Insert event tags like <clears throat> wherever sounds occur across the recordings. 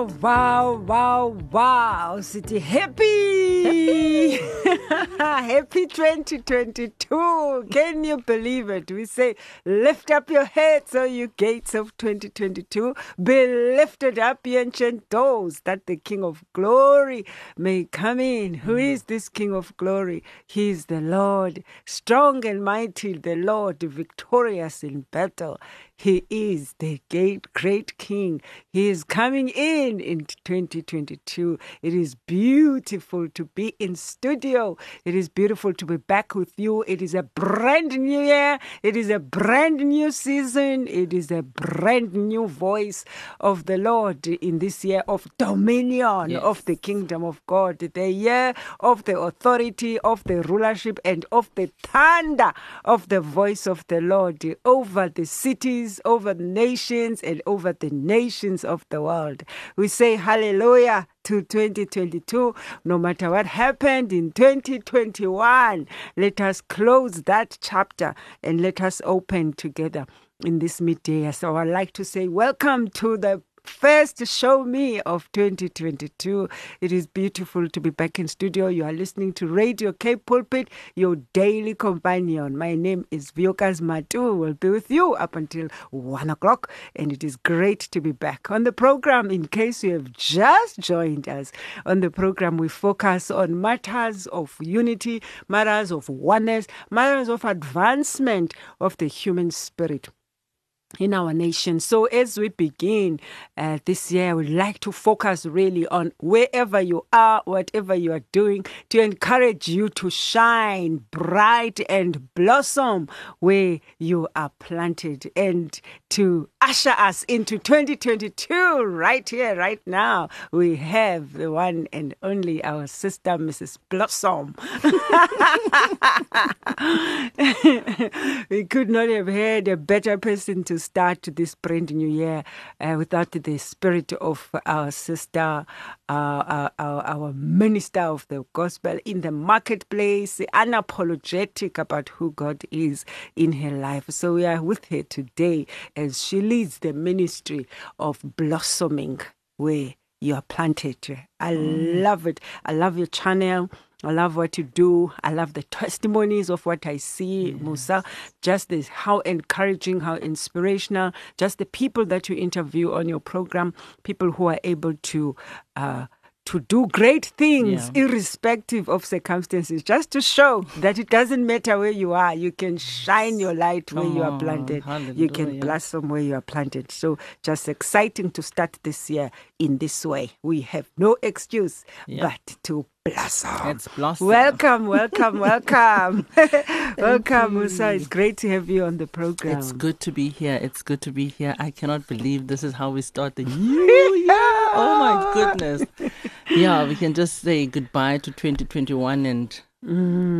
Wow, wow, wow, wow. City happy. <laughs> Happy, 2022. Can you believe it? We say, lift up your heads, O you gates of 2022. Be lifted up, ye ancient doors, that the King of glory may come in. Who mm. is this King of glory? He is the Lord, strong and mighty, the Lord, victorious in battle. He is the great, great King. He is coming in in 2022. It is beautiful to be in studio. It is beautiful to be back with you. It is a brand new year. It is a brand new season. It is a brand new voice of the Lord in this year of dominion Yes. of the kingdom of God, the year of the authority, of the rulership, and of the thunder of the voice of the Lord over the cities, over the nations, and over the nations of the world. We say hallelujah to 2022. No matter what happened in 2021, let us close that chapter and let us open together in this midday. So I'd like to say welcome to the first show me of 2022 it is beautiful to be back in studio. You are listening to radio k pulpit your daily companion. My name is viokas matu. Will be with you up until one o'clock and it is great to be back on the program in case you have just joined us. On the program we focus on matters of unity matters of oneness matters of advancement of the human spirit in our nation. So, as we begin uh, this year, would like to focus really on wherever you are, whatever you are doing, to encourage you to shine bright and blossom where you are planted and to usher us into 2022 right here, right now. We have the one and only our sister, Mrs. Blossom. <laughs> we could not have had a better person to start this brand new year uh, without the spirit of our sister, uh, our, our, our minister of the gospel in the marketplace, unapologetic about who God is in her life. So we are with her today as she leads the ministry of blossoming where you are planted. I love it. I love your channel. I love what you do. I love the <laughs> testimonies of what I see, Musa. Just this, how encouraging, how inspirational. Just the people that you interview on your program, people who are able to. Uh, to do great things Yeah. irrespective of circumstances, just to show that it doesn't matter where you are, you can shine your light where you are planted. You can blossom where you are planted. So, just exciting to start this year in this way. We have no excuse Yeah. but to blossom. It's blossom. Welcome, welcome, <laughs> welcome. welcome, Musa. It's great to have you on the program. It's good to be here. It's good to be here. I cannot believe this is how we start the new <laughs> year. Oh my goodness. Yeah, we can just say goodbye to 2021 and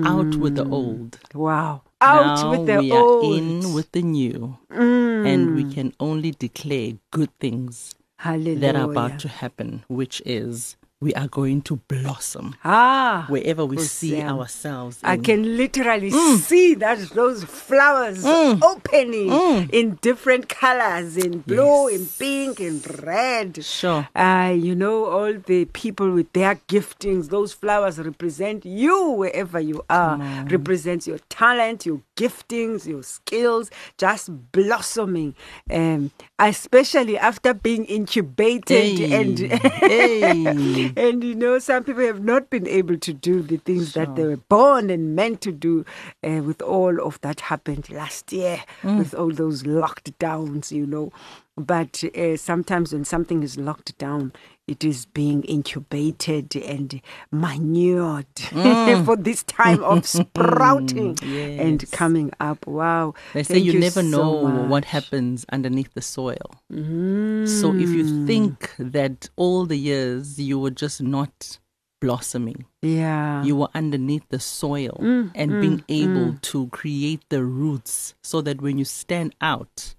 out with the old. Wow. Out now with the old. we old. are in with the new. Mm. And we can only declare good things Hallelujah. that are about to happen, which is we are going to blossom Ah. wherever we see ourselves. I can literally Mm. see that those flowers opening in different colors, in blue, in pink, in red. Sure. Uh, you know, all the people with their giftings, those flowers represent you wherever you are, represents your talent, your giftings, your skills, just blossoming. Um, especially after being incubated Hey. and Hey. <laughs> <laughs> and you know, some people have not been able to do the things that they were born and meant to do uh, with all of that happened last year, with all those locked downs, you know. But uh, sometimes when something is locked down, it is being incubated and manured mm. <laughs> for this time of <laughs> sprouting and coming up. Wow. They say Thank you, never so know what happens underneath the soil. So if you mm. think that all the years you were just not blossoming, Yeah. you were underneath the soil mm, and being able to create the roots so that when you stand out,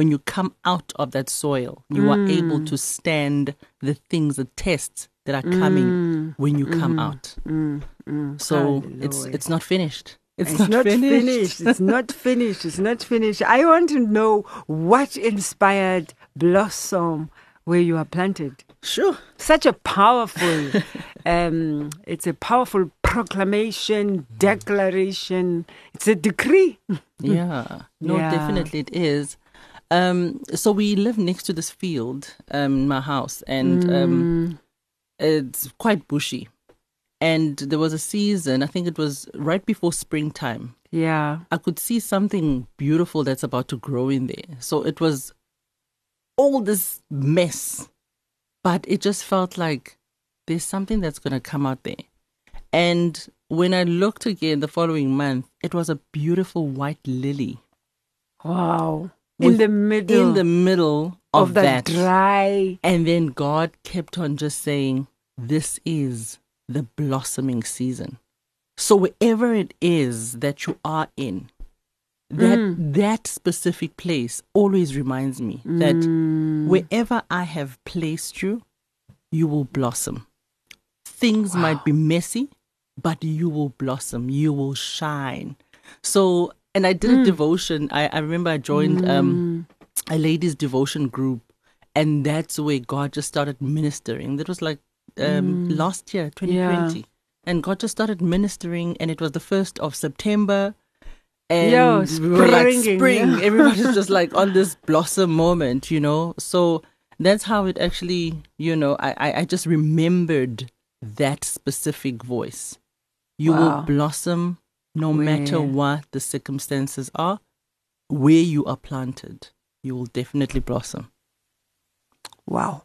when you come out of that soil, you are mm. able to stand the things, the tests that are coming mm. when you come mm-hmm. out. Mm-hmm. So it's it's not finished. It's, It's not finished. It's <laughs> not finished. It's not finished. I want to know what inspired Blossom where you are planted. Sure. Such a powerful, um, it's a powerful proclamation, hmm. declaration. It's a decree. Yeah. No, Yeah. definitely it is. Um, so we live next to this field um, in my house, and Mm. um, it's quite bushy. And there was a season, I think it was right before springtime. Yeah. I could see something beautiful that's about to grow in there. So it was all this mess, but it just felt like there's something that's going to come out there. And when I looked again the following month, it was a beautiful white lily Wow. In the middle in the middle of, of the that. dry. And then God kept on just saying, This is the blossoming season. So wherever it is that you are in, that Mm. that specific place always reminds me that Mm. wherever I have placed you, you will blossom. Things might be messy, but you will blossom. You will shine. So, and I Mm. did a devotion. I, I remember I joined um, a ladies' devotion group, and that's where God just started ministering. That was like um, last year, 2020. And God just started ministering, and it was the 1st of September. And Yeah, we were like spring. yeah. <laughs> Everybody's just like on this blossom moment, you know? So that's how it actually, you know, I, I, I just remembered that specific voice. You will blossom no matter what the circumstances are. Where you are planted, you will definitely blossom. Wow.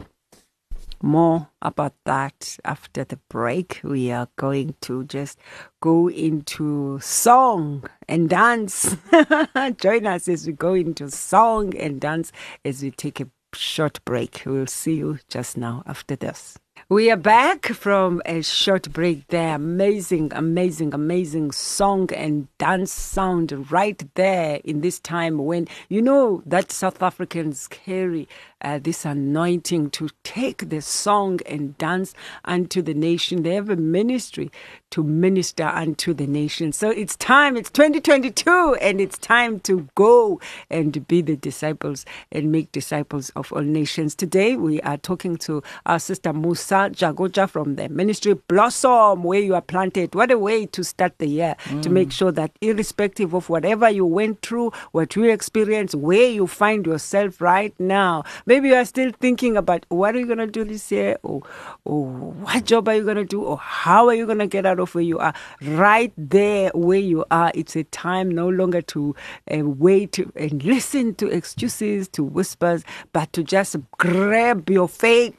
More about that after the break. We are going to just go into song and dance. <laughs> Join us as we go into song and dance as we take a short break. We'll see you just now after this. We are back from a short break there. Amazing, amazing, amazing song and dance sound right there in this time when you know that South Africans carry uh, this anointing to take the song and dance unto the nation. They have a ministry to minister unto the nation. So it's time, it's 2022, and it's time to go and be the disciples and make disciples of all nations. Today, we are talking to our sister Musa Jakuja from the ministry Blossom, where you are planted. What a way to start the year to make sure that, irrespective of whatever you went through, what you experience, where you find yourself right now, maybe you are still thinking about what are you going to do this year, or, or what job are you going to do, or how are you going to get out of where you are. Right there, where you are, it's a time no longer to uh, wait and listen to excuses, to whispers, but to just grab your faith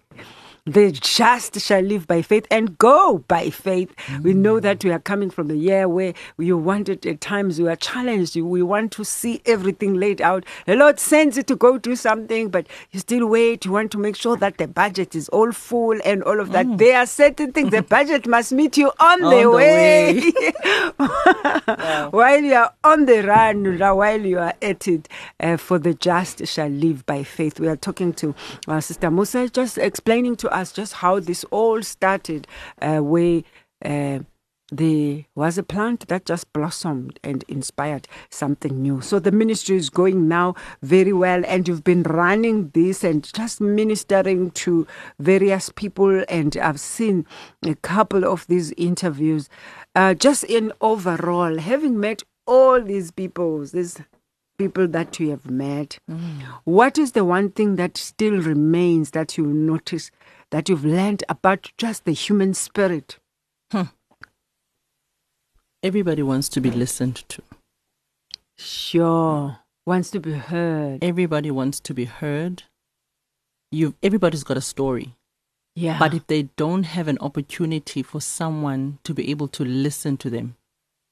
the just shall live by faith and go by faith. We know mm. that we are coming from a year where we wanted at times we are challenged. We want to see everything laid out. The Lord sends you to go do something, but you still wait. You want to make sure that the budget is all full and all of that. Mm. There are certain things the budget must meet you on, On the, the way. <laughs> While you are on the run, while you are at it, uh, for the just shall live by faith. We are talking to our sister Musa, just explaining to us just how this all started, uh, where uh, there was a plant that just blossomed and inspired something new. So the ministry is going now very well, and you've been running this and just ministering to various people. And I've seen a couple of these interviews. Uh, just in overall, having met all these people, these people that you have met, what is the one thing that still remains that you notice that you've learned about just the human spirit? Hmm. Everybody wants to be listened to. Sure. Wants to be heard. Everybody wants to be heard. You've, everybody's got a story. Yeah. But if they don't have an opportunity for someone to be able to listen to them,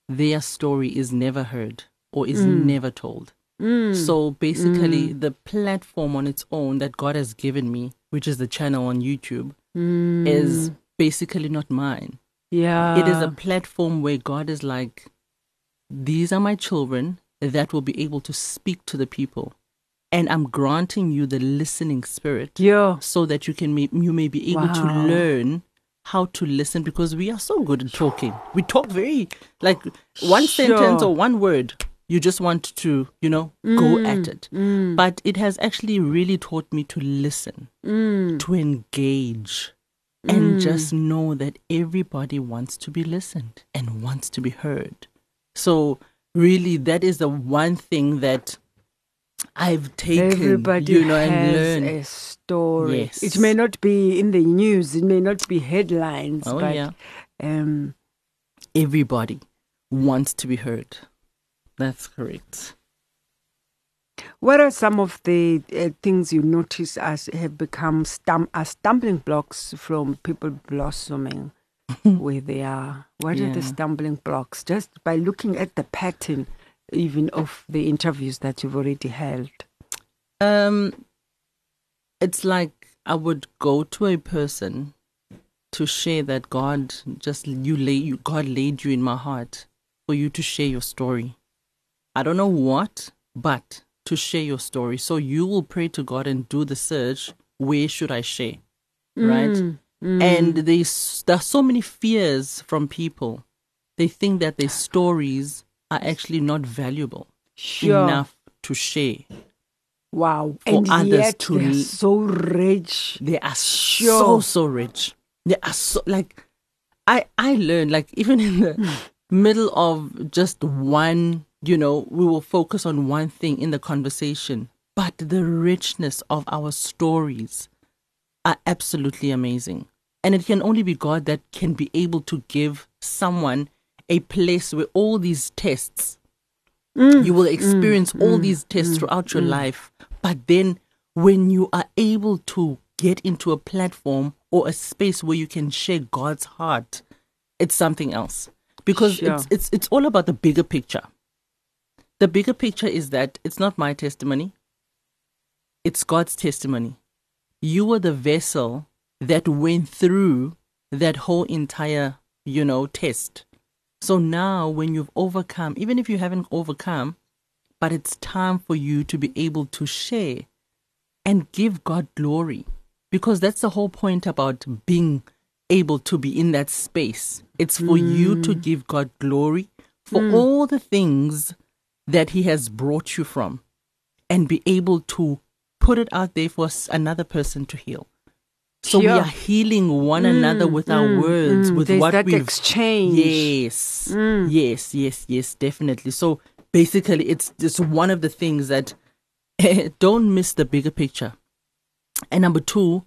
their story is never heard or is mm. never told. Mm. So basically, mm. the platform on its own that God has given me, which is the channel on YouTube, mm. is basically not mine. yeah. it is a platform where God is like, these are my children that will be able to speak to the people. and I'm granting you the listening spirit Yeah. so that you can may, you may be able to learn how to listen because we are so good at talking. We talk very like one sentence or one word. You just want to, you know, go mm, at it. Mm. But it has actually really taught me to listen, mm. to engage, and just know that everybody wants to be listened and wants to be heard. So really, that is the one thing that I've taken, Everybody you know, and learned. a story. Yes. It may not be in the news, it may not be headlines, Oh, but yeah. um, everybody wants to be heard. That's correct. what are some of the uh, things you notice as have become stum- as stumbling blocks from people blossoming <laughs> where they are? What are the stumbling blocks? Just by looking at the pattern, even of the interviews that you've already held. Um, it's like I would go to a person to share that God just you lay you God laid you in my heart for you to share your story. I don't know what, but to share your story. So you will pray to God and do the search. Where should I share? Right? Mm, mm. And there's there are so many fears from people. They think that their stories are actually not valuable Sure. enough to share. Wow. for and others yet to they're so rich. They are Sure. so so rich. They are so like I I learned like even in the middle of just one, you know, we will focus on one thing in the conversation, but the richness of our stories are absolutely amazing. And it can only be God that can be able to give someone a place where all these tests mm. you will mm. experience all mm. these tests throughout your life. But then when you are able to get into a platform or a space where you can share God's heart, it's something else. Because Sure. it's it's it's all about the bigger picture. The bigger picture is that it's not my testimony. It's God's testimony. You were the vessel that went through that whole entire, you know, test. So now, when you've overcome, even if you haven't overcome, but it's time for you to be able to share and give God glory. Because that's the whole point about being able to be in that space. It's for you to mm. give God glory for mm. all the things that He has brought you from and be able to put it out there for another person to heal. So we are healing one another with our Mm, words, mm, with there's what that we've exchange. Yes. Yes, yes, yes, definitely. So basically it's just one of the things that <laughs> don't miss the bigger picture. And number two,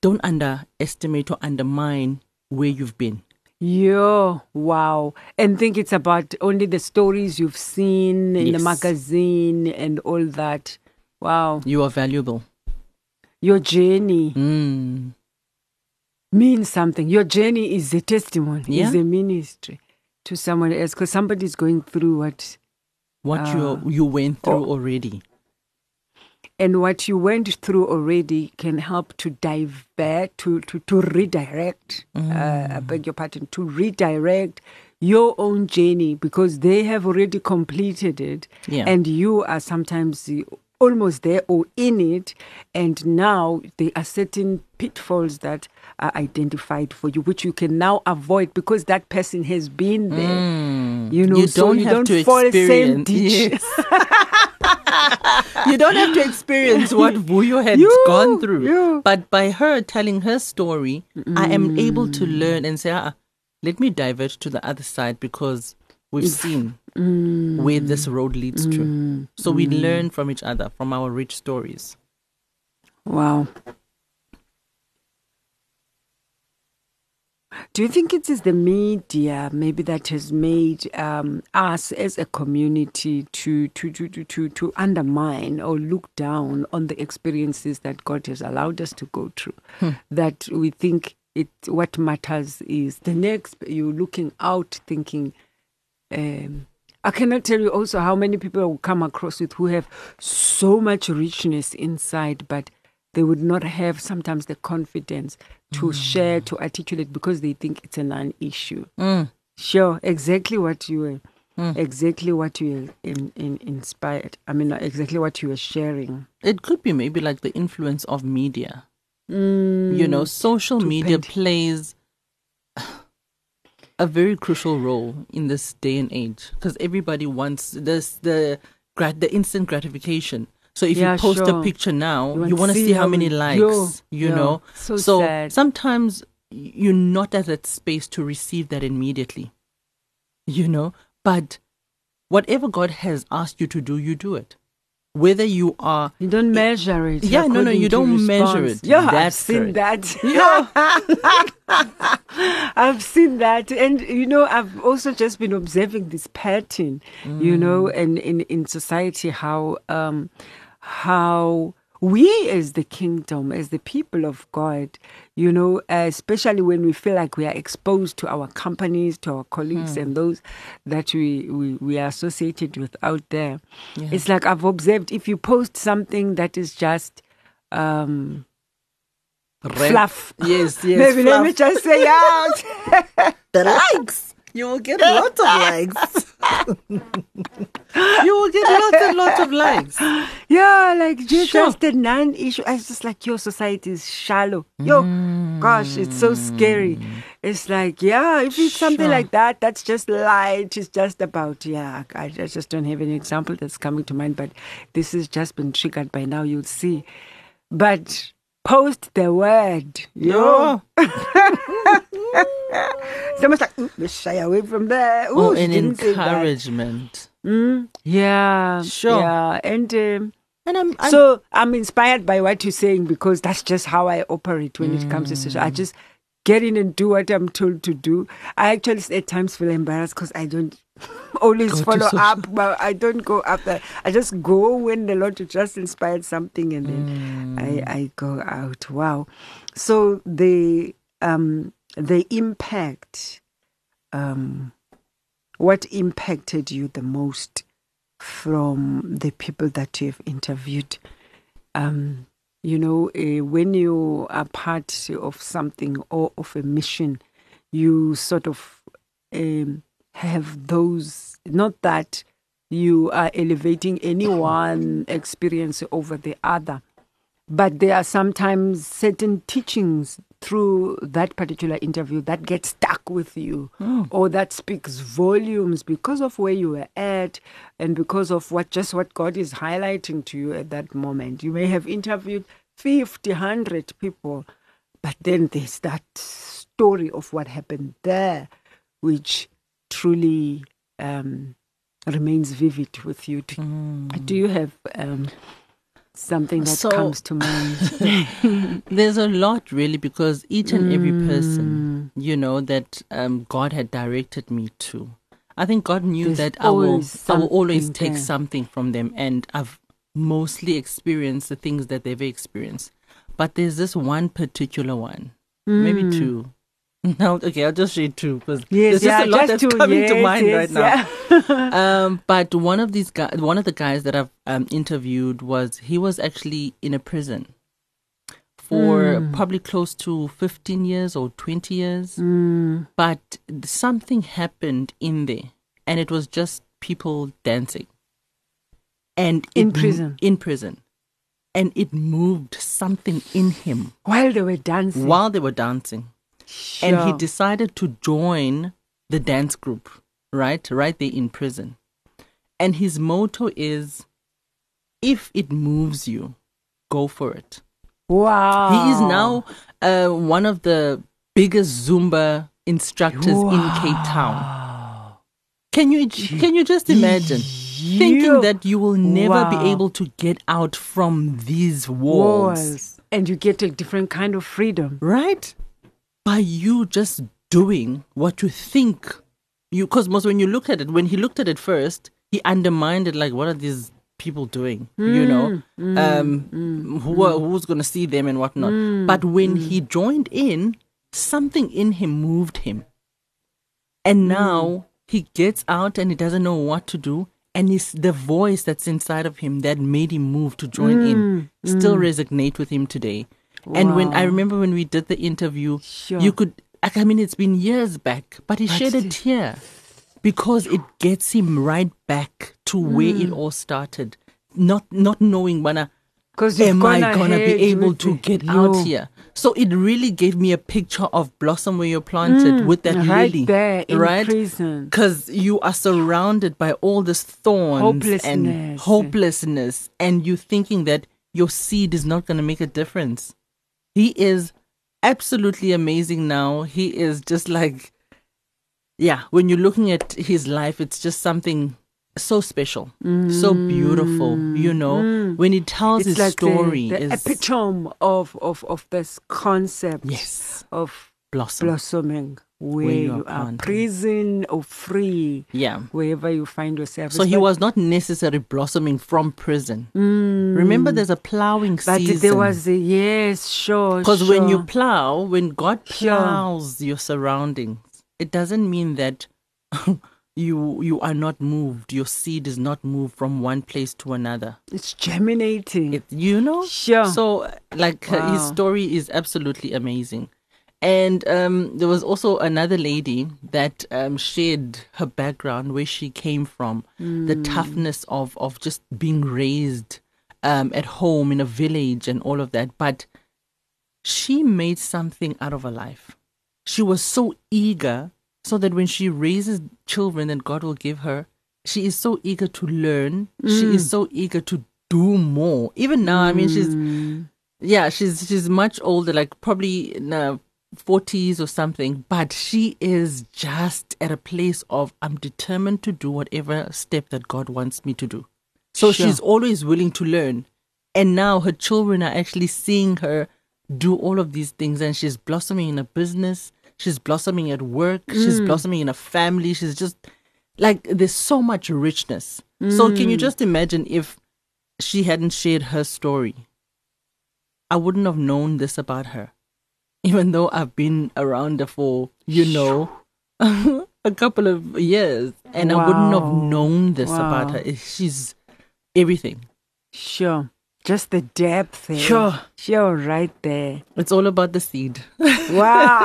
don't underestimate or undermine where you've been. Yo, wow. And think it's about only the stories you've seen in the magazine and all that. Wow. You are valuable. Your journey Mm. means something. Your journey is a testimony, yeah. is a ministry to someone else because somebody's going through what What Ah. you you went through Oh. already. And what you went through already can help to divert to to, to redirect uh, I Mm. beg your pardon to redirect your own journey because they have already completed it Yeah. and you are sometimes almost there or in it and now there are certain pitfalls that are identified for you which you can now avoid because that person has been there you know Mm. you so don't you have don't to fall same experience. ditch Yes. <laughs> <laughs> you don't have to experience what Vuyo had You, gone through. you. But by her telling her story, I am mm. able to learn and say, ah, let me divert to the other side because we've seen mm. where this road leads to. Mm. So we learn from each other, from our rich stories. Wow. Do you think it is the media maybe that has made um, us as a community to, to, to, to, to, to undermine or look down on the experiences that God has allowed us to go through? That we think it what matters is the next you're looking out thinking um, I cannot tell you also how many people I will come across with who have so much richness inside, but they would not have sometimes the confidence to share, to articulate because they think it's a non issue. Mm. Sure, exactly what you were exactly what you in, in, inspired. I mean, exactly what you were sharing. It could be maybe like the influence of media. Mm, You know, social media plays a very crucial role in this day and age because everybody wants this the the instant gratification. So if Yeah, you post sure. a picture now, You want to see how many likes, Yo, you yo, know. so sad. sometimes you're not at that space to receive that immediately, you know. But whatever God has asked you to do, you do it. Whether you are You don't measure it. Yeah, no, no, you don't measure it. Yeah, I've seen correct. that. <laughs> <laughs> I've seen that, and you know, I've also just been observing this pattern, you know, Mm. and in in society how um how we as the kingdom, as the people of God, you know, uh, especially when we feel like we are exposed to our companies, to our colleagues, Hmm. and those that we, we, we are associated with out there. Yeah. It's like I've observed if you post something that is just um, Red- fluff. Yes, <laughs> yes. Maybe let me just say out. <laughs> the likes. You will get lots of likes. <laughs> you will get lots and lots of likes. yeah, like just, Sure. just a non-issue. I was just like your society is shallow. Yo, gosh, it's so scary. Mm. It's like yeah, if it's something like that, that's just light. It's just about yeah. I, I just don't have any example that's coming to mind, but this has just been triggered by now. You'll see, but. Post the word, yo. <laughs> <laughs> Someone's like, "Ooh, let's shy away from there. Ooh, Oh, she an didn't say that." encouragement. Mm, yeah, Sure. Yeah, and um, And I'm, I'm so I'm inspired by what you're saying because that's just how I operate when it comes to social. I just get in and do what I'm told to do. I actually at times feel embarrassed because I don't <laughs> always Go follow up, but I don't go after. I just go when the Lord just inspired something, and then I I go out. Wow. So the um the impact um what impacted you the most from the people that you have interviewed? Um you know uh, when you are part of something or of a mission you sort of um, have those not that you are elevating any one experience over the other but there are sometimes certain teachings through that particular interview that gets stuck with you or that speaks volumes because of where you were at and because of what just what God is highlighting to you at that moment. You may have interviewed 50, 100 people, but then there's that story of what happened there, which truly um, remains vivid with you. Do, do you have um, something that So- comes to mind? <laughs> There's a lot really because each and every person, you know, that um, God had directed me to. I think God knew There's that I will, always I will always take there. something from them, and I've mostly experienced the things that they've experienced. But there's this one particular one, maybe two. <laughs> No, okay, I'll just share two because Yes, there's just yeah, a lot just that's two. coming to mind yes, right now yeah. <laughs> um, but one of these guys, one of the guys that I've um, interviewed was he was actually in a prison for Hmm. probably close to 15 years or 20 years. Mm. But something happened in there, and it was just people dancing. And In it prison? in prison, and it moved something in him While they were dancing. while they were dancing and he decided to join the dance group right right there in prison and his motto is if it moves you go for it Wow. he is now uh, one of the biggest zumba instructors in cape town can you can you just imagine thinking that you will never be able to get out from these walls walls. And you get a different kind of freedom. right? By you just doing what you think you, because most when you look at it, when he looked at it first, he undermined it like, what are these people doing? you hmm. know, hmm. um, hmm. who are, who's going to see them and whatnot. but when he joined in, something in him moved him, and now he gets out and he doesn't know what to do. And it's the voice that's inside of him that made him move to join in still resonate with him today. And when I remember when we did the interview, Sure. you could, I mean, it's been years back, but he But shed a tear because it gets him right back to where it Mm. all started. Not not knowing when Because am I gonna be able to get out here? So it really gave me a picture of blossom where you're planted with that Mm, right lily, there in right? prison. Because you are surrounded by all this thorns and Hopelessness. hopelessness, and you thinking that your seed is not going to make a difference. He is absolutely amazing now. He is just like, yeah, when you're looking at his life, it's just something so special, so beautiful, you know, when he tells Mm. It's his like story. the, the is, epitome of, of, of this concept yes, of blossom. blossoming where, Where you you are planted. prison or free, Yeah. wherever you find yourself. So It's he like- was not necessarily blossoming from prison. Remember, there's a plowing Mm. But season. there was a yes, sure. Because when you plow, when God Sure. plows your surroundings, it doesn't mean that <laughs> you you are not moved. Your seed is not moved from one place to another. it's germinating. It, you know. Sure. So, like uh, his story is absolutely amazing. And um, there was also another lady that um, shared her background, where she came from, mm. the hmm. toughness of, of just being raised um, at home in a village and all of that. But she made something out of her life. She was so eager, so that when she raises children that God will give her, she is so eager to learn. Mm. She hmm. is so eager to do more. Even now, I mean, she's hmm. yeah, she's she's much older, like probably no, 40s or something, but she is just at a place of, I'm determined to do whatever step that God wants me to do. So sure. she's always willing to learn. And now her children are actually seeing her do all of these things, and she's blossoming in a business, she's blossoming at work, mm. she's blossoming in a family. She's just like, there's so much richness. Mm. So, can you mm. just imagine if she hadn't shared her story? I wouldn't have known this about her. Even though I've been around her for, you know, <laughs> a couple of years. And I wouldn't have known this about her. She's everything. Sure. Just the depth. eh? Sure. Sure, right there. It's all about the seed. <laughs> Wow.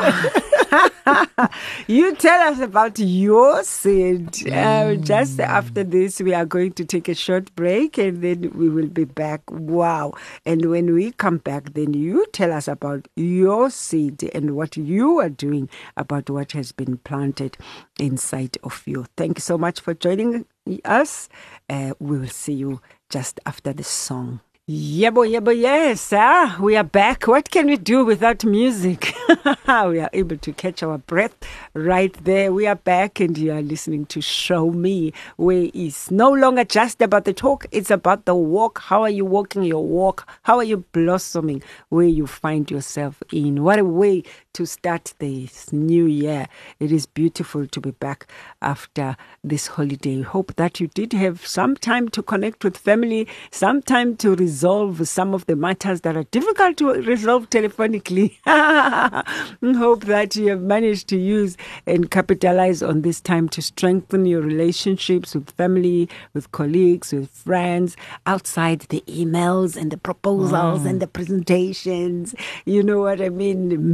you tell us about your seed. Uh, just after this, we are going to take a short break and then we will be back. Wow. And when we come back, then you tell us about your seed and what you are doing about what has been planted inside of you. Thank you so much for joining us. Uh, we will see you just after the song. Yeah, boy, yeah, boy, yes. Ah, we are back. What can we do without music? <laughs> we are able to catch our breath right there. We are back, and you are listening to Show Me, where it's no longer just about the talk, it's about the walk. How are you walking your walk? How are you blossoming where you find yourself in? What a way to start this new year. It is beautiful to be back after this holiday. Hope that you did have some time to connect with family, some time to resolve some of the matters that are difficult to resolve telephonically. <laughs> Hope that you have managed to use and capitalize on this time to strengthen your relationships with family, with colleagues, with friends, outside the emails and the proposals and mm. the presentations. You know what I mean?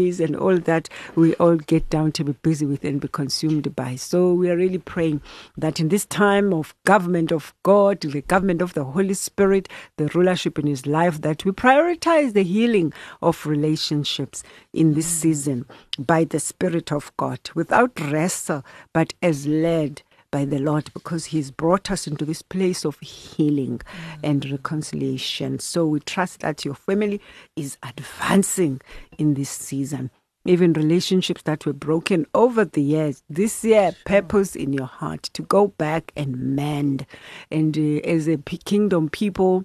Ministries and all that we all get down to be busy with and be consumed by. So we are really praying that in this time of government of God, the government of the Holy Spirit, the rulership in his life, that we prioritize the healing of relationships in this mm. season by the Spirit of God without wrestle, but as led by the Lord because He's brought us into this place of healing and reconciliation. So we trust that your family is advancing in this season. Even relationships that were broken over the years, this year, purpose in your heart to go back and mend. And uh, as a kingdom people,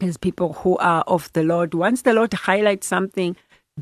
as people who are of the Lord, once the Lord highlights something,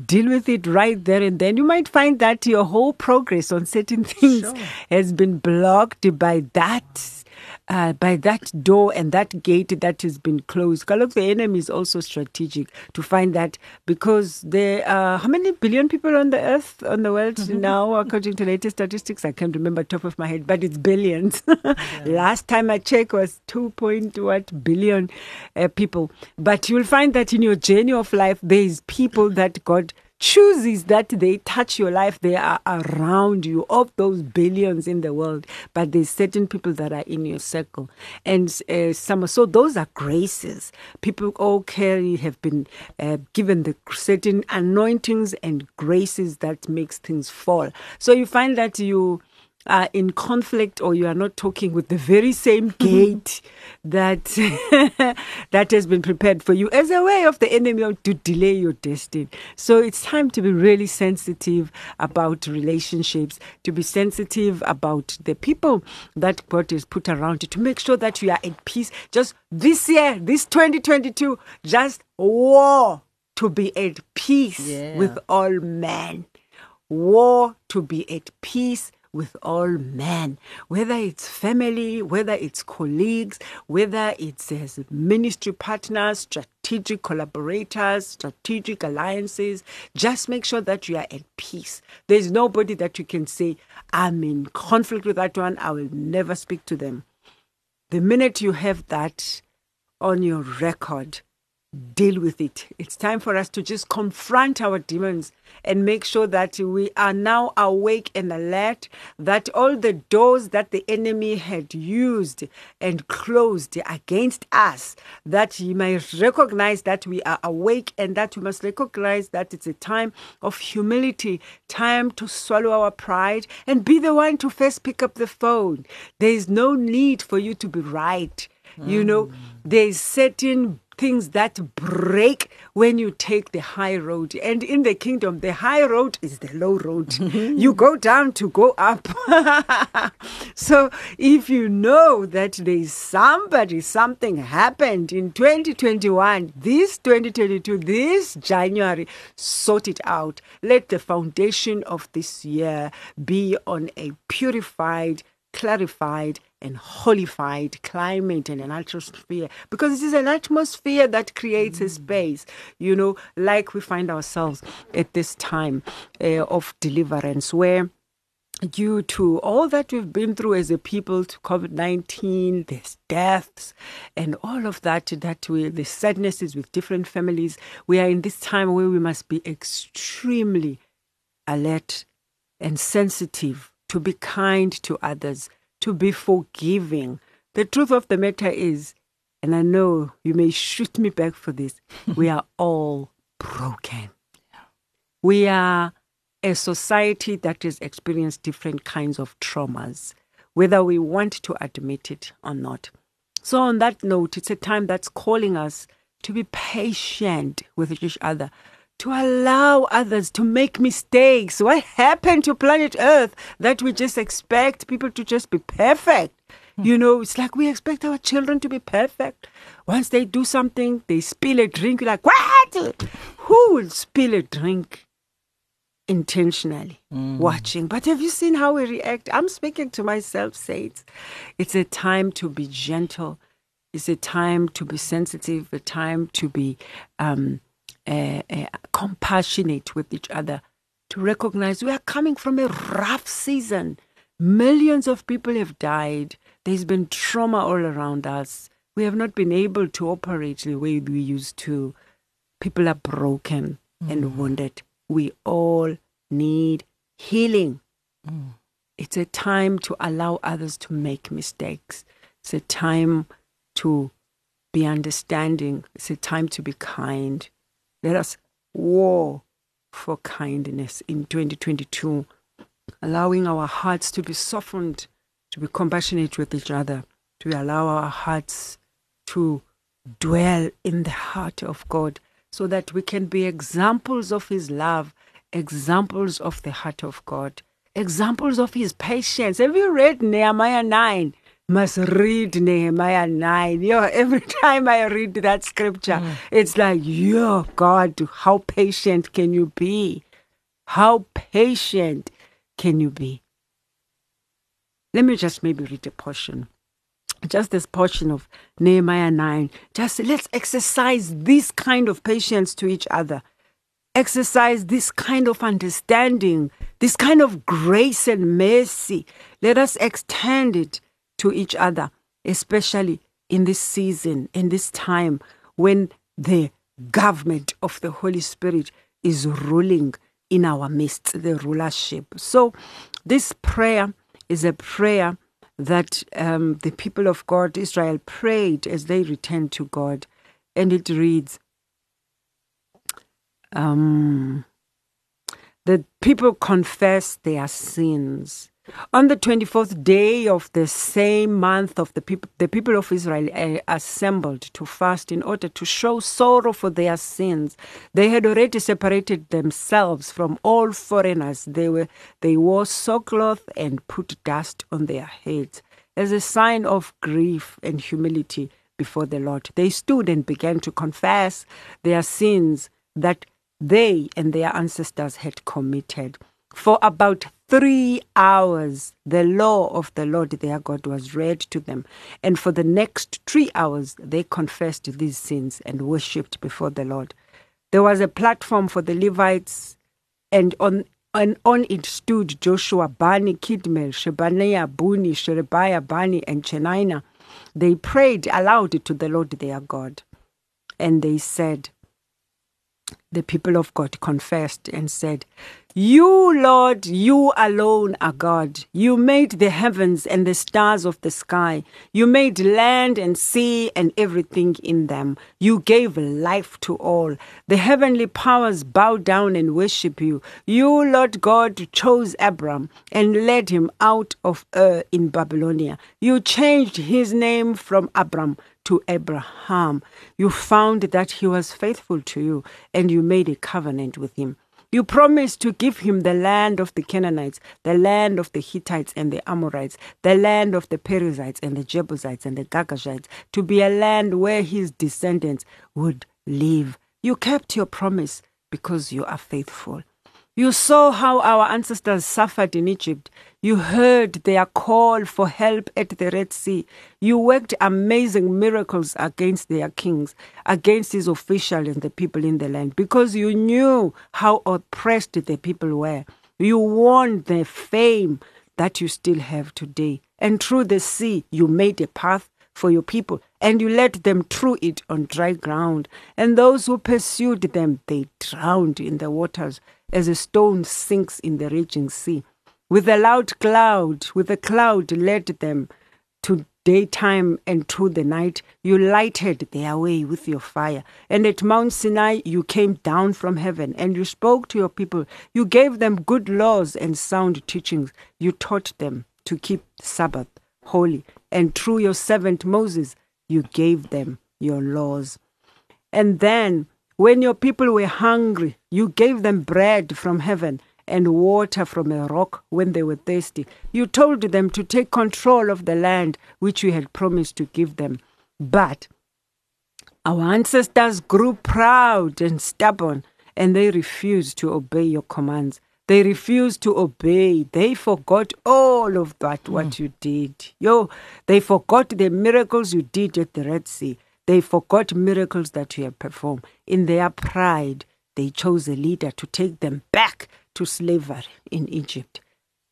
deal with it right there and then. You might find that your whole progress on certain <laughs> things has been blocked by that. Uh, by that door and that gate that has been closed. Kalok, the enemy is also strategic to find that because there are how many billion people on the earth, on the world now, according to latest statistics? I can't remember top of my head, but it's billions. <laughs> Last time I checked was 2 point what billion uh, people. But you'll find that in your journey of life, there is people that God chooses that they touch your life, they are around you, of those billions in the world, but there's certain people that are in your circle. And uh, some, so those are graces. People all carry, have been uh, given the certain anointings and graces that makes things fall. So you find that you are in conflict or you are not talking with the very same <laughs> gate that <laughs> that has been prepared for you as a way of the enemy to delay your destiny. So it's time to be really sensitive about relationships, to be sensitive about the people that God has put around you, to make sure that you are at peace. Just this year, this 2022, just war to be at peace Yeah. with all men. War to be at peace with all men, whether it's family, whether it's colleagues, whether it's as ministry partners, strategic collaborators, strategic alliances. Just make sure that you are at peace. There's nobody that you can say, I'm in conflict with that one, I will never speak to them. The minute you have that on your record, deal with it. It's time for us to just confront our demons and make sure that we are now awake and alert, that all the doors that the enemy had used and closed against us, that you may recognize that we are awake and that we must recognize that it's a time of humility, time to swallow our pride and be the one to first pick up the phone. There is no need for you to be right. You know, mm. there's certain things that break when you take the high road. And in the kingdom, the high road is the low road. Mm-hmm. you go down to go up. <laughs> so if you know that there's somebody, something happened in 2021, this 2022, this January, sort it out. Let the foundation of this year be on a purified, clarified, and holified climate and an atmosphere because it is an atmosphere that creates a space, you know, like we find ourselves at this time uh, of deliverance where due to all that we've been through as a people to COVID 19, there's deaths and all of that, that we, the sadnesses with different families, we are in this time where we must be extremely alert and sensitive to be kind to others, to be forgiving. The truth of the matter is, and I know you may shoot me back for this, <laughs> we are all broken. We are a society that has experienced different kinds of traumas, whether we want to admit it or not. So, on that note, it's a time that's calling us to be patient with each other, to allow others to make mistakes. What happened to planet Earth that we just expect people to just be perfect? You know, it's like we expect our children to be perfect. Once they do something, they spill a drink, you're like, what? Who will spill a drink intentionally watching? But have you seen how we react? I'm speaking to myself, Saints. It's a time to be gentle. It's a time to be sensitive, a time to be um, uh, uh, compassionate with each other, to recognize we are coming from a rough season. Millions of people have died. There's been trauma all around us. We have not been able to operate the way we used to. People are broken and wounded. We all need healing. It's a time to allow others to make mistakes. It's a time to be understanding. It's a time to be kind. Let us war for kindness in 2022, allowing our hearts to be softened, to be compassionate with each other, to allow our hearts to dwell in the heart of God so that we can be examples of His love, examples of the heart of God, examples of His patience. Have you read Nehemiah 9? Must read Nehemiah 9. Yo, every <laughs> time I read that scripture, mm. it's like, yo, God, how patient can you be? How patient can you be? Let me just maybe read a portion just this portion of Nehemiah 9. Just let's exercise this kind of patience to each other. Exercise this kind of understanding, this kind of grace and mercy. Let us extend it to each other, especially in this season, in this time when the government of the Holy Spirit is ruling in our midst, the rulership. So, this prayer is a prayer that um, the people of God, Israel, prayed as they returned to God. And it reads, um, the people confess their sins. On the 24th day of the same month of the people, the people of Israel uh, assembled to fast in order to show sorrow for their sins. They had already separated themselves from all foreigners. They were they wore sackcloth and put dust on their heads as a sign of grief and humility before the Lord. They stood and began to confess their sins that they and their ancestors had committed. For about three hours, the law of the Lord their God was read to them. And for the next three hours, they confessed these sins and worshipped before the Lord. There was a platform for the Levites, and on and on it stood Joshua, Bani, Kadmiel, Shebaniah, Bunni, Sherebiah, Bani, and Chenani. They prayed aloud to the Lord their God. And they said, the people of God confessed and said, You, Lord, you alone are God. You made the heavens and the stars of the sky. You made land and sea and everything in them. You gave life to all. The heavenly powers bow down and worship you. You, Lord God, chose Abram and led him out of Ur in Babylonia. You changed his name from Abram to Abraham. You found that he was faithful to you, and you made a covenant with him. You promised to give him the land of the Canaanites, the land of the Hittites and the Amorites, the land of the Perizzites and the Jebusites and the Girgashites, to be a land where his descendants would live. You kept your promise because you are faithful. You saw how our ancestors suffered in Egypt. You heard their call for help at the Red Sea. You worked amazing miracles against their kings, against his officials and the people in the land, because you knew how oppressed the people were. You won the fame that you still have today. And through the sea, you made a path for your people, and you led them through it on dry ground. And those who pursued them, they drowned in the waters as a stone sinks in the raging sea. With a loud cloud, with a cloud led them to daytime and through the night. You lighted their way with your fire. And at Mount Sinai, you came down from heaven and you spoke to your people. You gave them good laws and sound teachings. You taught them to keep Sabbath holy. And through your servant Moses, you gave them your laws. And then when your people were hungry, you gave them bread from heaven and water from a rock when they were thirsty. You told them to take control of the land which you had promised to give them. But our ancestors grew proud and stubborn, and they refused to obey your commands. They refused to obey. They forgot all of that, what mm. you did. Yo, they forgot the miracles you did at the Red Sea. They forgot miracles that you have performed. In their pride, they chose a leader to take them back to slavery in Egypt.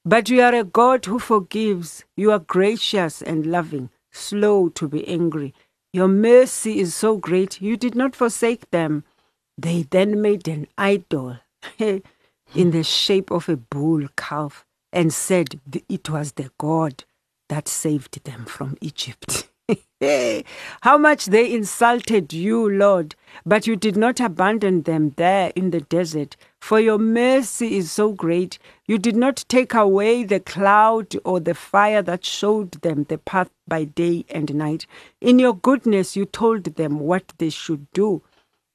But you are a God who forgives. You are gracious and loving, slow to be angry. Your mercy is so great, you did not forsake them. They then made an idol <laughs> in the shape of a bull calf and said it was the God that saved them from Egypt. <laughs> How much they insulted you, Lord, but you did not abandon them there in the desert. For your mercy is so great. You did not take away the cloud or the fire that showed them the path by day and night. In your goodness, you told them what they should do.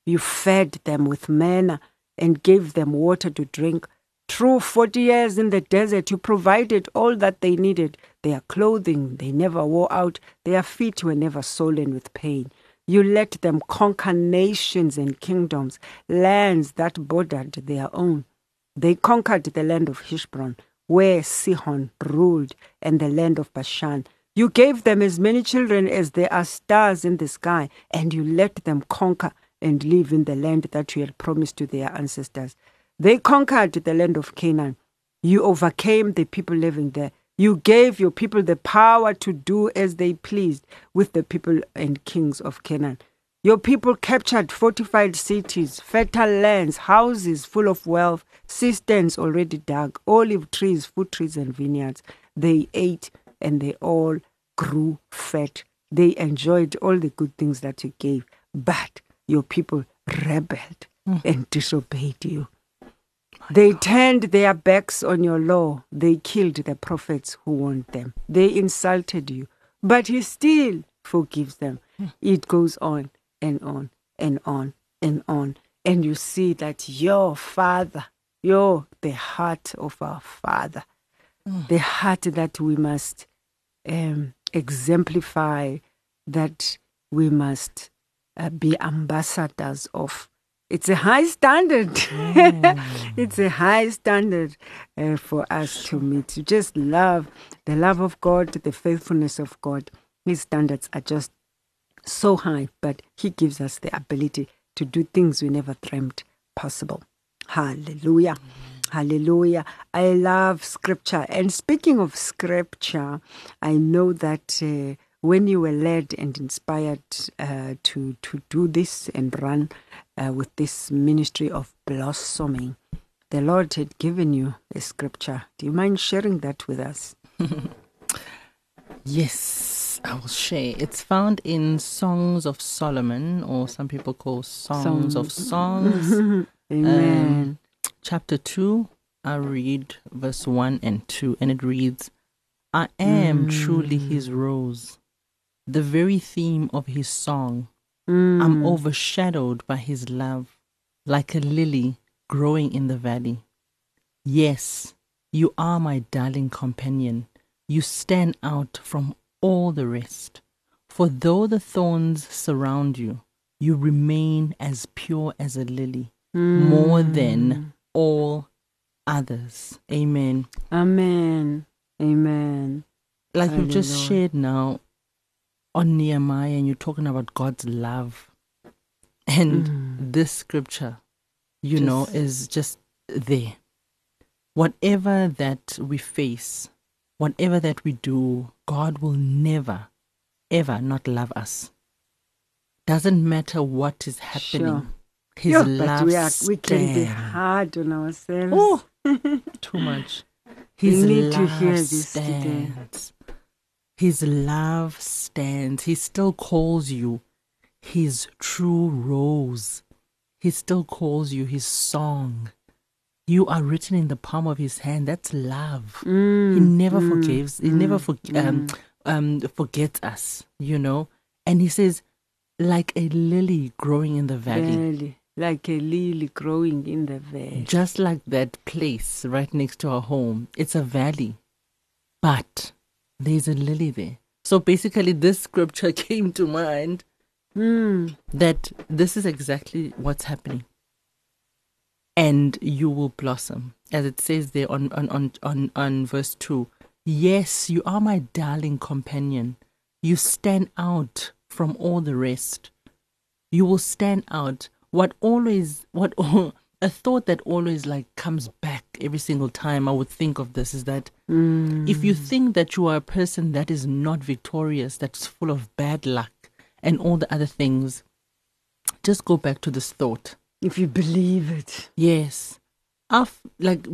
You fed them with manna and gave them water to drink. Through 40 years in the desert, you provided all that they needed. Their clothing they never wore out, their feet were never swollen with pain. You let them conquer nations and kingdoms, lands that bordered their own. They conquered the land of Heshbon, where Sihon ruled, and the land of Bashan. You gave them as many children as there are stars in the sky, and you let them conquer and live in the land that you had promised to their ancestors. They conquered the land of Canaan. You overcame the people living there. You gave your people the power to do as they pleased with the people and kings of Canaan. Your people captured fortified cities, fertile lands, houses full of wealth, cisterns already dug, olive trees, fruit trees, and vineyards. They ate and they all grew fat. They enjoyed all the good things that you gave, but your people rebelled mm. and disobeyed you. They turned their backs on your law. They killed the prophets who warned them. They insulted you, but He still forgives them. It goes on and on and on and on. And you see that your Father, you're the heart of our Father, the heart that we must um, exemplify, that we must uh, be ambassadors of. It's a high standard. <laughs> it's a high standard uh, for us to meet. To just love the love of God, the faithfulness of God. His standards are just so high, but He gives us the ability to do things we never dreamed possible. Hallelujah. Hallelujah. I love scripture. And speaking of scripture, I know that uh, when you were led and inspired uh, to, to do this and run uh, with this ministry of blossoming, the Lord had given you a scripture. Do you mind sharing that with us? <laughs> Yes, I will share. It's found in Songs of Solomon, or some people call Songs of Songs. <laughs> Amen. Um, chapter 2, I read verse 1 and 2, and it reads I am truly his rose, the very theme of his song. I'm mm. overshadowed by his love, like a lily growing in the valley. Yes, you are my darling companion. You stand out from all the rest. For though the thorns surround you, you remain as pure as a lily, more mm. than all others. Amen. Amen. Amen. Like you've just Hallelujah. shared now on Nehemiah, and you're talking about God's love. And mm. this scripture, you know, is just there. Whatever that we face, whatever that we do, God will never, ever not love us. Doesn't matter what is happening. Sure. His Yeah, love but we, are, we can be hard on ourselves. Oh, <laughs> too much. His need to hear this today. His love stands. He still calls you his true rose. He still calls you his song. You are written in the palm of his hand. That's love. he Mm, never forgives. He never for, um, um, forgets us, you know. And he says, like a lily growing in the valley. Valley, like a lily growing in the valley. just like that place right next to our home. It's a valley, but there's a lily there. So basically, this scripture <laughs> came to mind Mm, that this is exactly what's happening. And you will blossom, as it says there on, on, on, on, on verse 2. Yes, you are my darling companion. You stand out from all the rest. You will stand out. What always, what <laughs> a thought that always like comes back every single time I would think of this is that mm, if you think that you are a person that is not victorious, that's full of bad luck and all the other things, just go back to this thought. if you believe it. Yes. Af like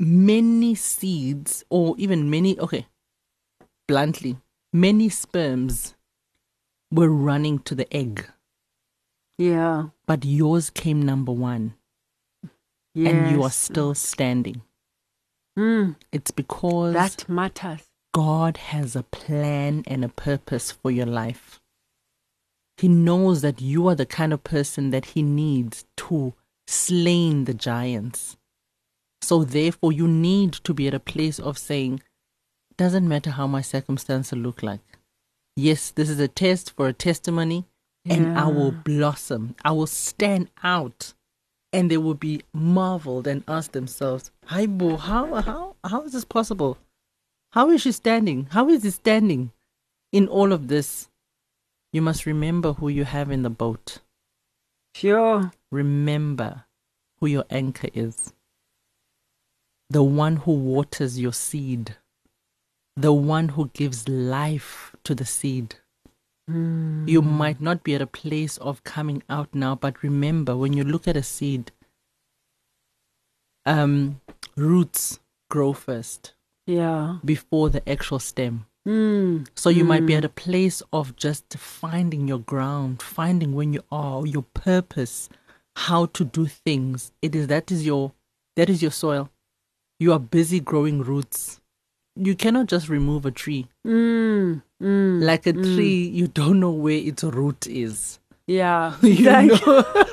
many seeds or even many okay. Bluntly, many sperms were running to the egg, Yeah. but yours came number 1 Yes. and you are still standing. Mm, It's because that matters. God has a plan and a purpose for your life. He knows that you are the kind of person that He needs to slay the giants. So, therefore, you need to be at a place of saying, doesn't matter how my circumstances look like. Yes, this is a test for a testimony, and I will blossom. I will stand out. And they will be marveled and ask themselves, Hi, Bo, how, how, how is this possible? How is she standing? How is he standing in all of this? You must remember who you have in the boat. Sure. Remember who your anchor is. The one who waters your seed. The one who gives life to the seed. You might not be at a place of coming out now, but remember when you look at a seed, um, roots grow first Yeah. before the actual stem. Mm. So you might be at a place of just finding your ground, finding when you are, your purpose, how to do things. It is that is your that is your soil. You are busy growing roots. You cannot just remove a tree. Mm. Mm. Like a tree, you don't know where its root is. Yeah. <laughs> You Like- know? <laughs>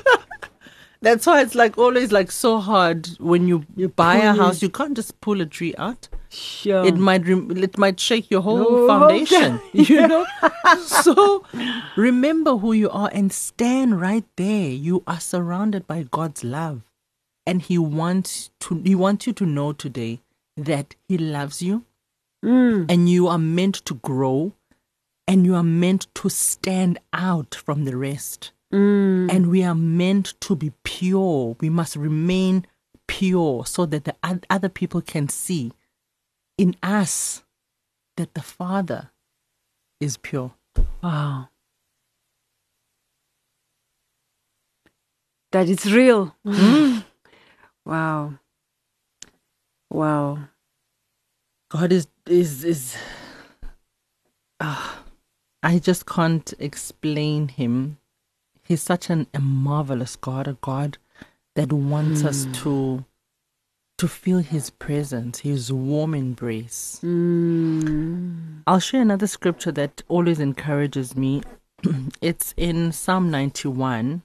That's why it's like always like so hard when you, You buy a house. You can't just pull a tree out. Sure. It might rem- it might shake your whole Oh, <laughs> foundation. You know. so remember who you are and stand right there. You are surrounded by God's love, and He wants to. He wants you to know today that He loves you, Mm. and you are meant to grow, and you are meant to stand out from the rest Mm. and we are meant to be pure. We must remain pure so that the other people can see in us that the Father is pure. Wow. That it's real. <gasps> wow. Wow. God is is is. Ah, I just can't explain him. He's such an, a marvelous God, a God that wants us to to feel His presence, His warm embrace. Mm. I'll share another scripture that always encourages me. <clears throat> it's in Psalm 91.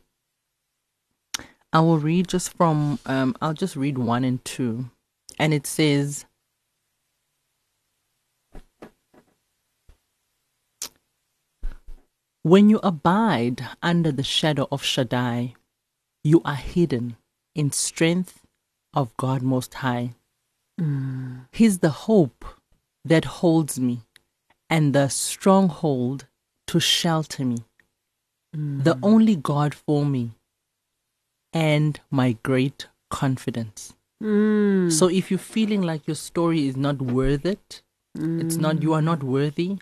I will read just from, um, I'll just read 1 and 2. And it says, When you abide under the shadow of Shaddai, you are hidden in strength of God Most High. He's the hope that holds me and the stronghold to shelter me, the only God for me, and my great confidence. Mm. So if you're feeling like your story is not worth it, it's not you are not worthy,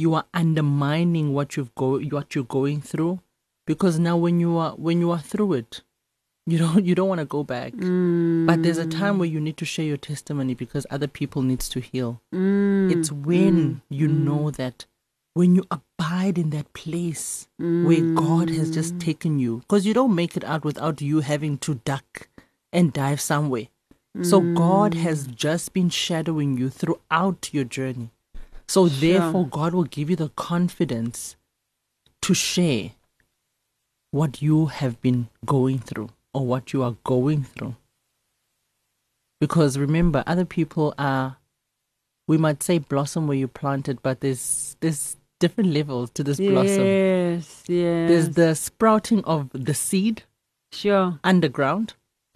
you are undermining what you've go what you're going through because now when you are when you are through it, you don't <laughs> you don't want to go back. Mm. But there's a time where you need to share your testimony because other people needs to heal. Mm. It's when mm. you mm. know that when you abide in that place where God has just taken you, because you don't make it out without you having to duck and dive somewhere. So God has just been shadowing you throughout your journey. So therefore, God will give you the confidence to share what you have been going through or what you are going through. Because remember, other people are, we might say blossom where you planted, but there's there's different levels to this blossom. Yes, yes. There's the sprouting of the seed sure. underground.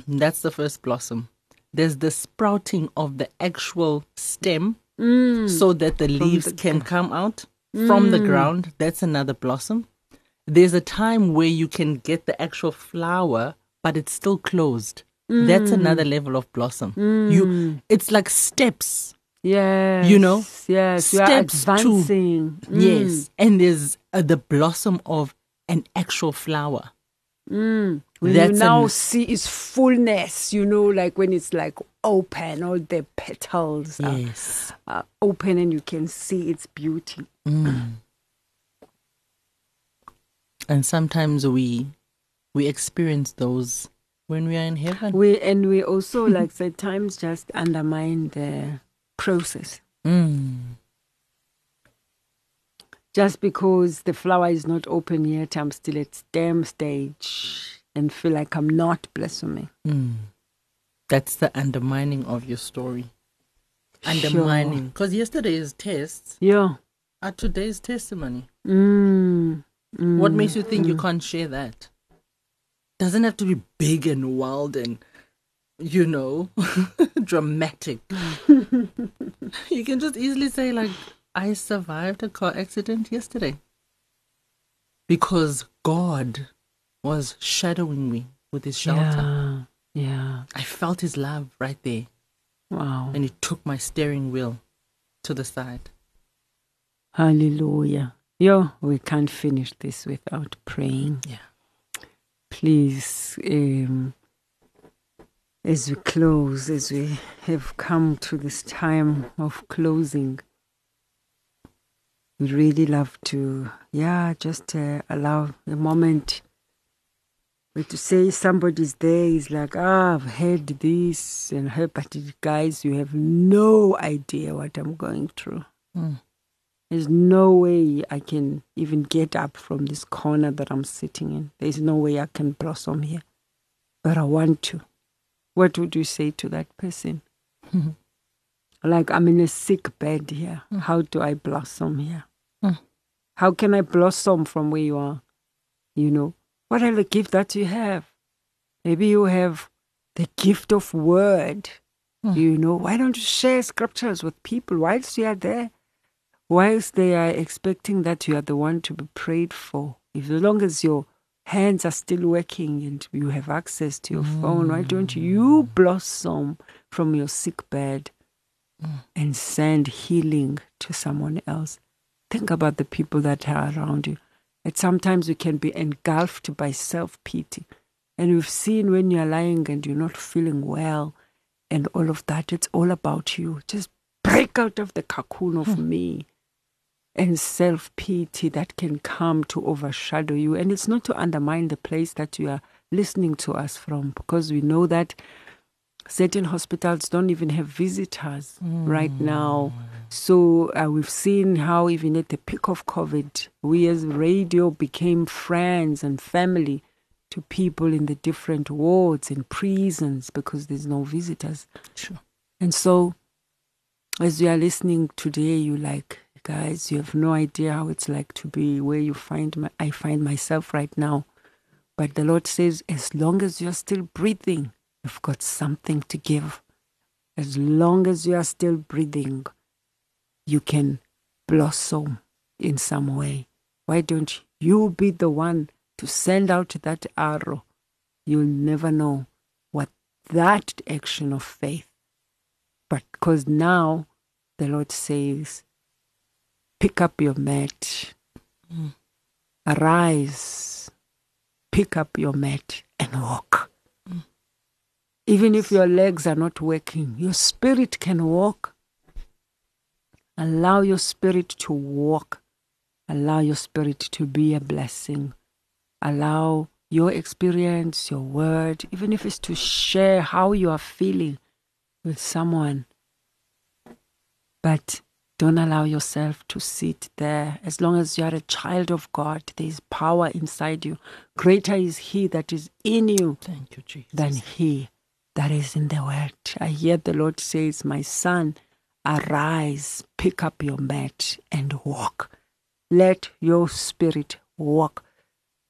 That's the first blossom. There's the sprouting of the actual stem Mm. so that the leaves the can come out from the ground. That's another blossom. There's a time where you can get the actual flower, but it's still closed. That's another level of blossom. You, it's like steps. Yes. You know, Yes. You are steps to- advancing. Mm. Yes, and there's uh, the blossom of an actual flower. Mm. When That's you now an- see its fullness, you know, like when it's like open, all the petals are, Yes. are open and you can see its beauty. And sometimes we we experience those when we are in heaven. We and we also <laughs> like sometimes just undermine the process. Mm. Just because the flower is not open yet, I'm still at stem stage and feel like I'm not blossoming. Mm. That's the undermining of your story. Undermining. Because yesterday's tests Yeah. are today's testimony. Mm. Mm. What makes you think you can't share that? Doesn't have to be big and wild and, you know, <laughs> dramatic. <laughs> you can just easily say, like, I survived a car accident yesterday. Because God was shadowing me with his shelter. Yeah. Yeah. I felt his love right there. Wow. And he took my steering wheel to the side. Hallelujah. Yo, we can't finish this without praying. Yeah. Please, um, as we close, as we have come to this time of closing, we really love to, yeah, just uh, allow a moment but to say somebody's there is like, ah, I've heard this and heard, but guys, you have no idea what I'm going through. Mm. There's no way I can even get up from this corner that I'm sitting in. There's no way I can blossom here. But I want to. What would you say to that person? <laughs> Like, I'm in a sick bed here. Mm. How do I blossom here? Mm. How can I blossom from where you are? You know, what are the gift that you have? Maybe you have the gift of word. Mm. You know, why don't you share scriptures with people whilst you are there? Whilst they are expecting that you are the one to be prayed for. If as long as your hands are still working and you have access to your phone, why don't you blossom from your sick bed and send healing to someone else? Think about the people that are around you. And sometimes you can be engulfed by self pity. And we've seen when you're lying and you're not feeling well and all of that, it's all about you. Just break out of the cocoon of hmm. me and self pity that can come to overshadow you. And it's not to undermine the place that you are listening to us from, because we know that certain hospitals don't even have visitors right now. So uh, we've seen how, even at the peak of COVID, we as radio became friends and family to people in the different wards and prisons because there's no visitors. Sure. And so, as you are listening today, you like, guys, you have no idea how it's like to be where you find my, I find myself right now. But the Lord says, as long as you're still breathing, you've got something to give. As long as you are still breathing, you can blossom in some way. Why don't you be the one to send out that arrow? You'll never know what that action of faith but because now the Lord says, pick up your mat, mm. arise, pick up your mat and walk. Even if your legs are not working, your spirit can walk. Allow your spirit to walk. Allow your spirit to be a blessing. Allow your experience, your word, even if it's to share how you are feeling with someone. But don't allow yourself to sit there. As long as you are a child of God, there is power inside you. Greater is He that is in you Thank you, Jesus. than He that is in the world. I hear the Lord says, My son, arise, pick up your mat and walk. Let your spirit walk.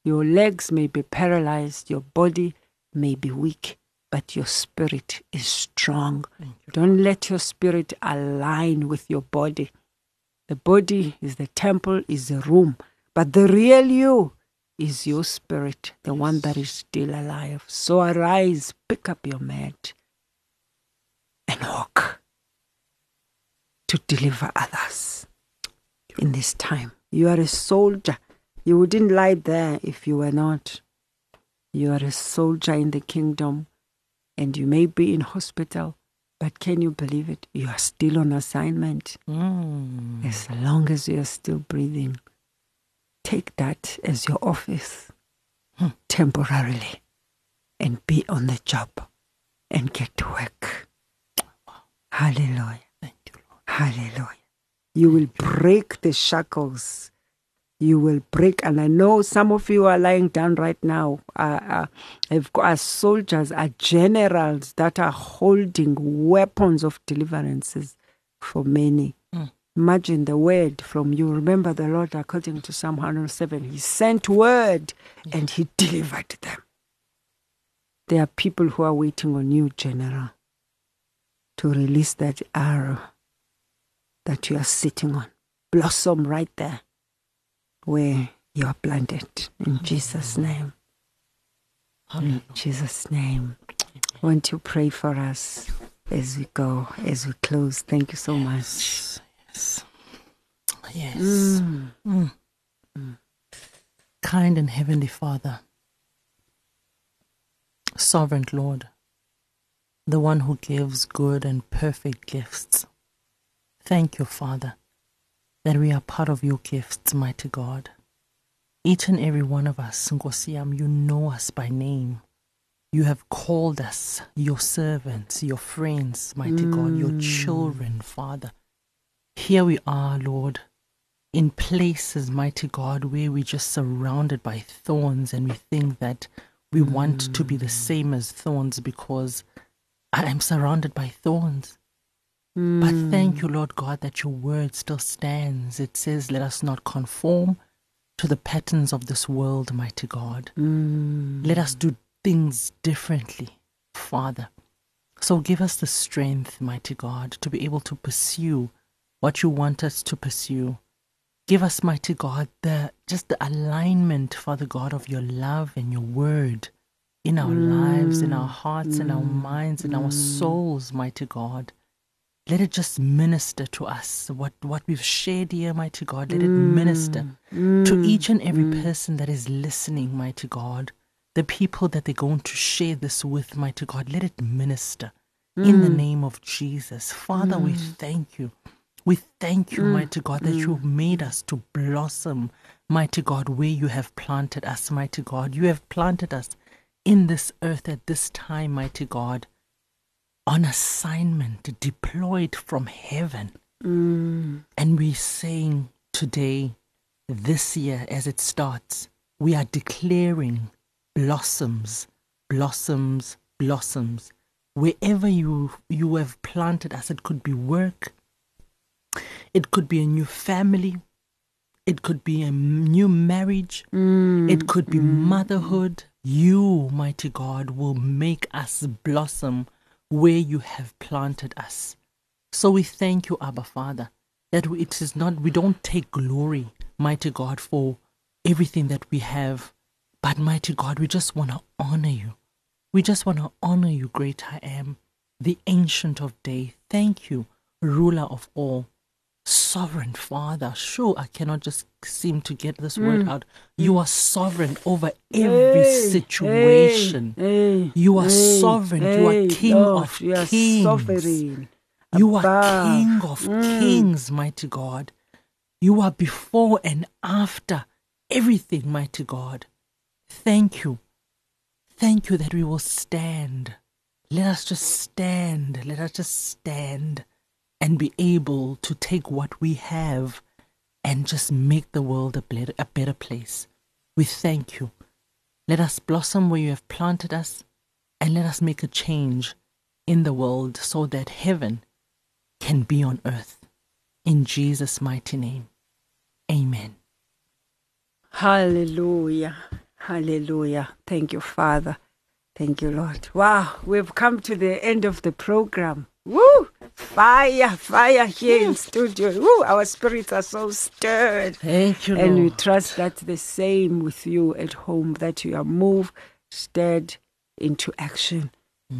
Your legs may be paralyzed, your body may be weak, but your spirit is strong. Don't let your spirit align with your body. The body is the temple, is the room, but the real you is your spirit, the one that is still alive. So arise, pick up your mat, and walk to deliver others in this time. You are a soldier. You wouldn't lie there if you were not. You are a soldier in the kingdom, and you may be in hospital, but can you believe it? You are still on assignment Mm. as long as you are still breathing. Take that as your office temporarily and be on the job and get to work. Hallelujah. Thank you, Lord. Hallelujah. You will break the shackles. You will break, and I know some of you are lying down right now. Uh, uh, have got are soldiers, are generals that are holding weapons of deliverances for many. Mm. Imagine the word from you. Remember the Lord, according to Psalm 107, He sent word and He delivered them. There are people who are waiting on you, General, to release that arrow that you are sitting on. Blossom right there where you are planted. In Jesus' name. In Jesus' name. Won't you pray for us as we go, as we close? Thank you so much. Yes. Yes. Mm. Mm. Kind and Heavenly Father, Sovereign Lord, the one who gives good and perfect gifts. Thank you, Father, that we are part of your gifts, mighty God. Each and every one of us, Ngosiam, you know us by name. You have called us your servants, your friends, mighty God, your children, Father. Here we are, Lord, in places, mighty God, where we're just surrounded by thorns and we think that we want to be the mm. same as thorns because I am surrounded by thorns. But thank you, mm. Lord God, that your word still stands. It says, Let us not conform to the patterns of this world, mighty God. Let us do mm. things differently, Father. So give us the strength, mighty God, to be able to pursue what you want us to pursue. Give us, mighty God, the just the alignment, Father God, of your love and your word in our lives, in our hearts, in our mm. minds, in our mm. souls, mighty God. Let it just minister to us. What what we've shared here, mighty God, let it minister mm. to each and every person that is listening, mighty God. The people that they're going to share this with, mighty God, let it minister in the name of Jesus. Father, we thank you. We thank you, mm. mighty God, that you've mm. made us to blossom, mighty God, where you have planted us, mighty God. You have planted us in this earth at this time, mighty God, on assignment, deployed from heaven. Mm. And we're saying today, this year, as it starts, we are declaring blossoms, blossoms, blossoms. Wherever you you have planted us, it could be work, it could be a new family, it could be a new marriage, mm. it could be mm. motherhood. You, mighty God, will make us blossom where you have planted us. So we thank you, Abba Father, that it is not, we don't take glory, mighty God, for everything that we have, but mighty God, we just want to honor you. We just want to honor you, great I am, the ancient of day. Thank you, ruler of all, sovereign Father. Sure, I cannot just seem to get this word mm. out. You mm. are sovereign over every Hey, situation. hey, You are hey, sovereign. You are King Lord, of you kings. sovereign. You are King of mm. kings, mighty God. You are before and after everything, mighty God. Thank you. Thank you that we will stand. Let us just stand. Let us just stand and be able to take what we have and just make the world a better, a better place. We thank you. Let us blossom where you have planted us and let us make a change in the world so that heaven can be on earth. In Jesus' mighty name. Amen. Hallelujah. Hallelujah. Thank you, Father. Thank you, Lord. Wow, we've come to the end of the program. Woo! Fire, fire here in studio. Woo! Our spirits are so stirred. Thank you, And we trust that's the same with you at home, that you are moved, stirred into action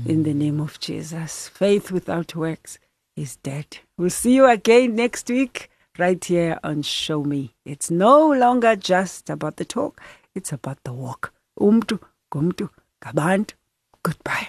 in the mm. name of Jesus. Faith without works is dead. We'll see you again next week right here on Show Me. It's no longer just about the talk, it's about the walk. Umtu, gumtu, gabantu. Goodbye.